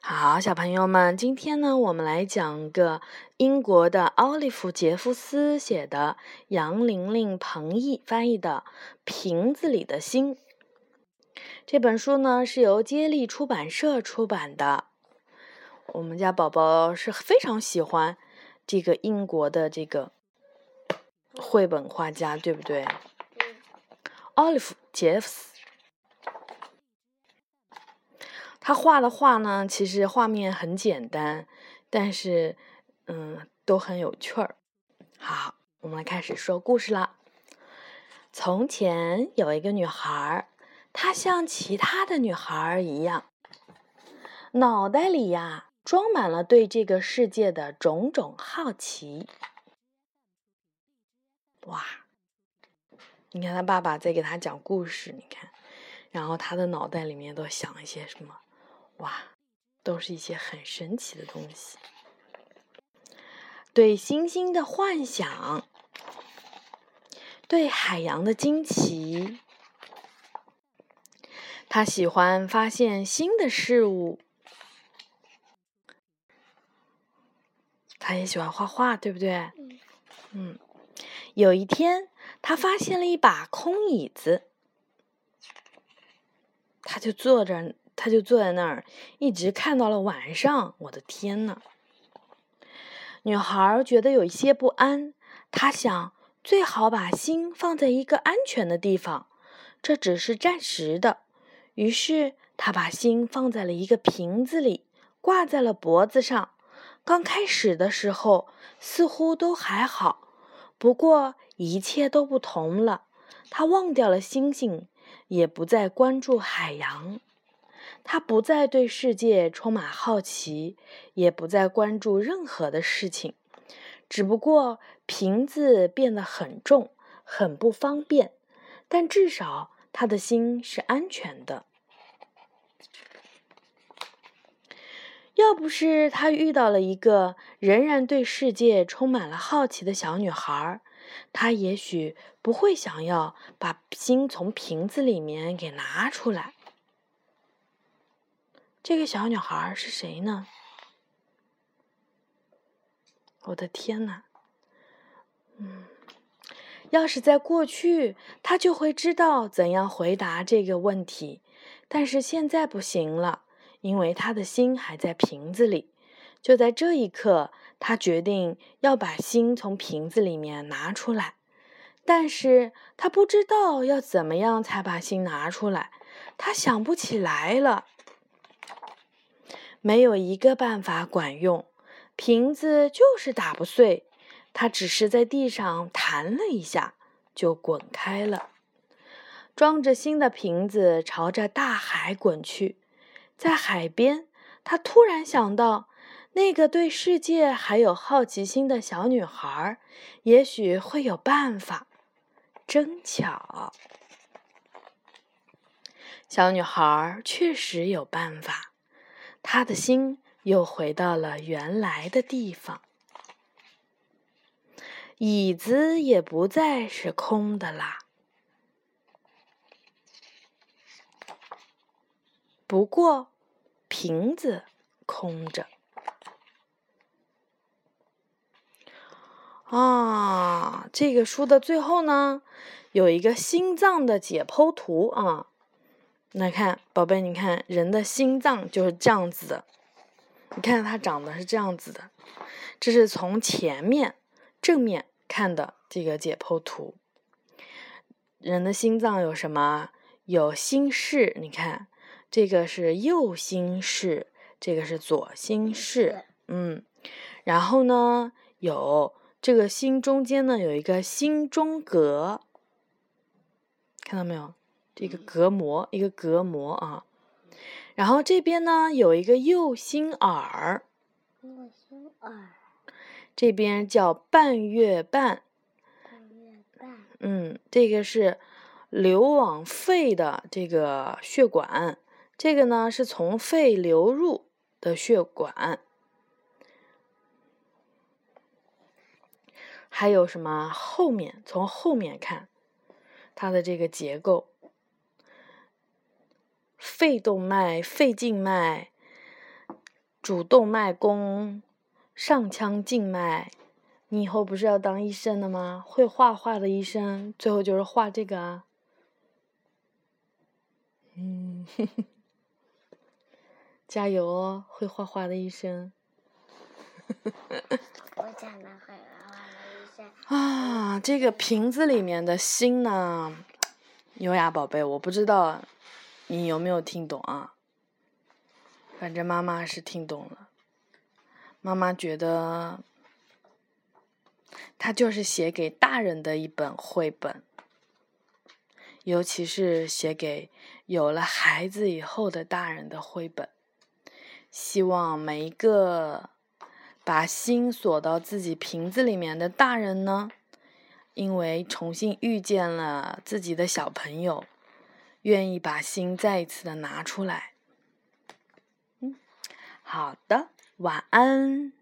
好，小朋友们，今天呢，我们来讲个英国的奥利弗·杰夫斯写的，杨玲玲、彭毅翻译的《瓶子里的心》这本书呢，是由接力出版社出版的。我们家宝宝是非常喜欢这个英国的这个绘本画家，对不对？奥利弗·杰夫斯。他画的画呢，其实画面很简单，但是，嗯，都很有趣儿。好，我们来开始说故事了。从前有一个女孩，她像其他的女孩一样，脑袋里呀装满了对这个世界的种种好奇。哇，你看他爸爸在给他讲故事，你看，然后他的脑袋里面都想一些什么？哇，都是一些很神奇的东西。对星星的幻想，对海洋的惊奇，他喜欢发现新的事物。他也喜欢画画，对不对？嗯。有一天，他发现了一把空椅子，他就坐着。他就坐在那儿，一直看到了晚上。我的天呐！女孩觉得有一些不安，她想最好把心放在一个安全的地方，这只是暂时的。于是她把心放在了一个瓶子里，挂在了脖子上。刚开始的时候似乎都还好，不过一切都不同了。她忘掉了星星，也不再关注海洋。他不再对世界充满好奇，也不再关注任何的事情。只不过瓶子变得很重，很不方便，但至少他的心是安全的。要不是他遇到了一个仍然对世界充满了好奇的小女孩，他也许不会想要把心从瓶子里面给拿出来。这个小女孩是谁呢？我的天哪！嗯，要是在过去，她就会知道怎样回答这个问题。但是现在不行了，因为她的心还在瓶子里。就在这一刻，她决定要把心从瓶子里面拿出来。但是她不知道要怎么样才把心拿出来，她想不起来了。没有一个办法管用，瓶子就是打不碎。它只是在地上弹了一下，就滚开了。装着新的瓶子朝着大海滚去。在海边，他突然想到，那个对世界还有好奇心的小女孩，也许会有办法。真巧，小女孩确实有办法。他的心又回到了原来的地方，椅子也不再是空的啦。不过，瓶子空着。啊，这个书的最后呢，有一个心脏的解剖图啊。来看，宝贝，你看人的心脏就是这样子的，你看它长得是这样子的，这是从前面正面看的这个解剖图。人的心脏有什么？有心室，你看这个是右心室，这个是左心室，嗯，然后呢，有这个心中间呢有一个心中隔，看到没有？这个隔膜，一个隔膜啊，然后这边呢有一个右心耳，右心耳，这边叫半月瓣，半月瓣，嗯，这个是流往肺的这个血管，这个呢是从肺流入的血管，还有什么后面？从后面看它的这个结构。肺动脉、肺静脉，主动脉弓，上腔静脉。你以后不是要当医生的吗？会画画的医生，最后就是画这个啊。嗯，加油哦，会画画的医生。我讲的会画画的医生。啊，这个瓶子里面的心呢，优雅宝贝，我不知道你有没有听懂啊？反正妈妈是听懂了。妈妈觉得。它就是写给大人的一本绘本，尤其是写给有了孩子以后的大人的绘本。希望每一个把心锁到自己瓶子里面的大人呢，因为重新遇见了自己的小朋友，愿意把心再一次的拿出来。嗯，好的，晚安。